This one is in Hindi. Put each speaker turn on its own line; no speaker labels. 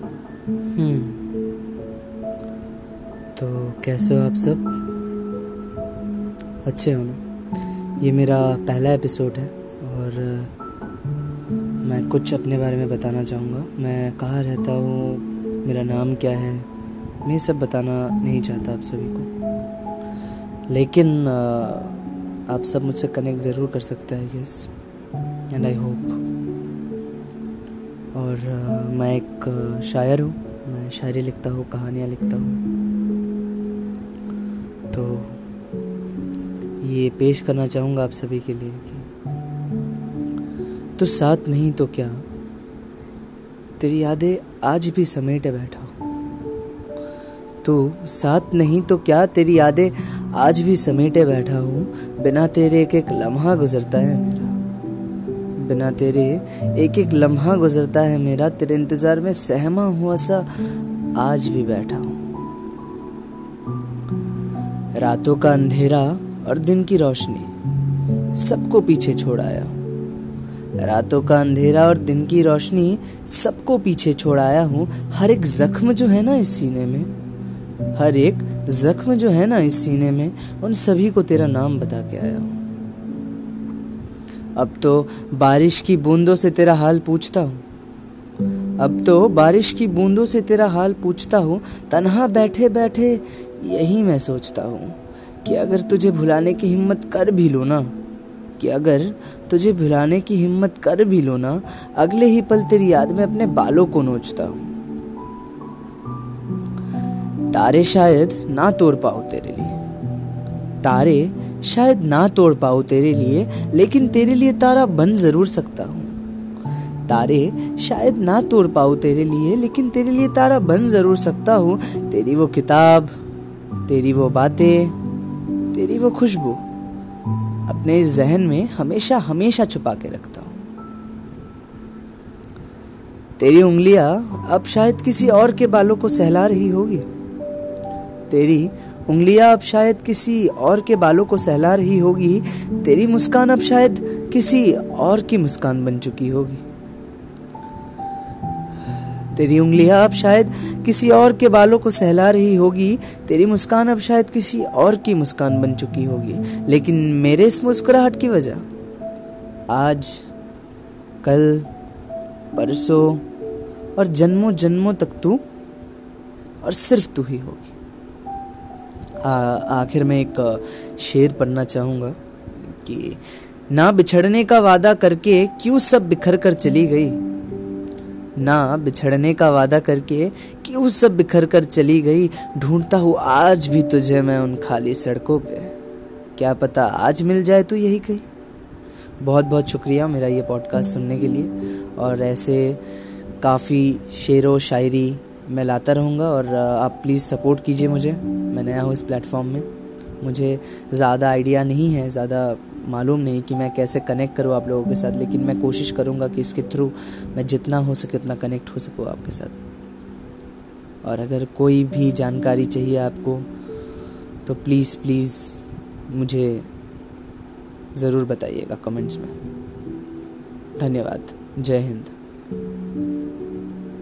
हम्म। तो कैसे हो आप सब? अच्छे हो ना ये मेरा पहला एपिसोड है और मैं कुछ अपने बारे में बताना चाहूँगा। मैं कहाँ रहता हूँ, मेरा नाम क्या है, मैं सब बताना नहीं चाहता आप सभी को। लेकिन आप सब मुझसे कनेक्ट ज़रूर कर सकते हैं गेस एंड आई होप और मैं एक शायर हूँ। मैं शायरी लिखता हूँ, कहानियाँ लिखता हूँ। तो ये पेश करना चाहूँगा आप सभी के लिए कि तो साथ नहीं तो क्या? तेरी यादें आज भी समेटे बैठा हूँ। तो साथ नहीं तो क्या तेरी यादें आज भी समेटे बैठा हूँ? बिना तेरे एक एक लम्हा गुजरता है मेरा। बिना तेरे एक एक लम्हा गुजरता है मेरा, तेरे इंतज़ार में सहमा हुआ सा आज भी बैठा हूँ। रातों का अंधेरा और दिन की रोशनी, सबको पीछे छोड़ आया हूँ। रातों का अंधेरा और दिन की रोशनी, सबको पीछे छोड़ आया हूँ। हर एक जख्म जो है ना इस सीने में, हर एक जख्म जो है ना इस सीने में, उन सभी को तेरा नाम बता के आया हूँ। अब तो बारिश की बूंदों से तेरा हाल पूछता हूँ। अब तो बारिश की बूंदों से तेरा हाल पूछता हूँ। तनहा बैठे बैठे यही मैं सोचता हूँ कि अगर तुझे भुलाने की हिम्मत कर भी लो ना, कि अगर तुझे भुलाने की हिम्मत कर भी लो ना, अगले ही पल तेरी याद में अपने बालों को नोचता हूँ। तारे शायद ना तोड़ पाओ तेरे लिए। तारे शायद ना तोड़ पाऊँ तेरे लिए, लेकिन तेरे लिए तारा बन ज़रूर सकता हूँ। तारे शायद ना तोड़ पाऊँ तेरे लिए, लेकिन तेरे लिए तारा बन ज़रूर सकता हूँ। तेरी वो किताब, तेरी वो बातें, तेरी वो खुशबू, अपने जहन में हमेशा हमेशा छुपा के रखता हूँ। तेरी उंगलियाँ अब शायद किसी और के बालों को सहला रही होगी। तेरी उंगलियाँ अब शायद किसी और के बालों को सहला रही होगी। तेरी मुस्कान अब शायद किसी और की मुस्कान बन चुकी होगी। तेरी उंगलियाँ अब शायद किसी और के बालों को सहला रही होगी। तेरी मुस्कान अब शायद किसी और की मुस्कान बन चुकी होगी। लेकिन मेरे इस मुस्कुराहट की वजह आज, कल, परसों और जन्मों जन्मों तक तू और सिर्फ़ तू ही होगी। आखिर में एक शेर पढ़ना चाहूँगा कि ना बिछड़ने का वादा करके क्यों सब बिखर कर चली गई? ना बिछड़ने का वादा करके क्यों सब बिखर कर चली गई? ढूंढता हूँ आज भी तुझे मैं उन खाली सड़कों पे। क्या पता आज मिल जाए तो यही कही? बहुत बहुत शुक्रिया मेरा ये पॉडकास्ट सुनने के लिए। और ऐसे काफ़ी शेर व शायरी मैं लाता रहूँगा और आप प्लीज़ सपोर्ट कीजिए मुझे। मैं नया हूँ इस प्लेटफॉर्म में। मुझे ज़्यादा आइडिया नहीं है, ज़्यादा मालूम नहीं कि मैं कैसे कनेक्ट करूँ आप लोगों के साथ, लेकिन मैं कोशिश करूँगा कि इसके थ्रू मैं जितना हो सके उतना कनेक्ट हो सकूँ आपके साथ। और अगर कोई भी जानकारी चाहिए आपको तो प्लीज़ प्लीज़ मुझे ज़रूर बताइएगा कमेंट्स में। धन्यवाद। जय हिंद।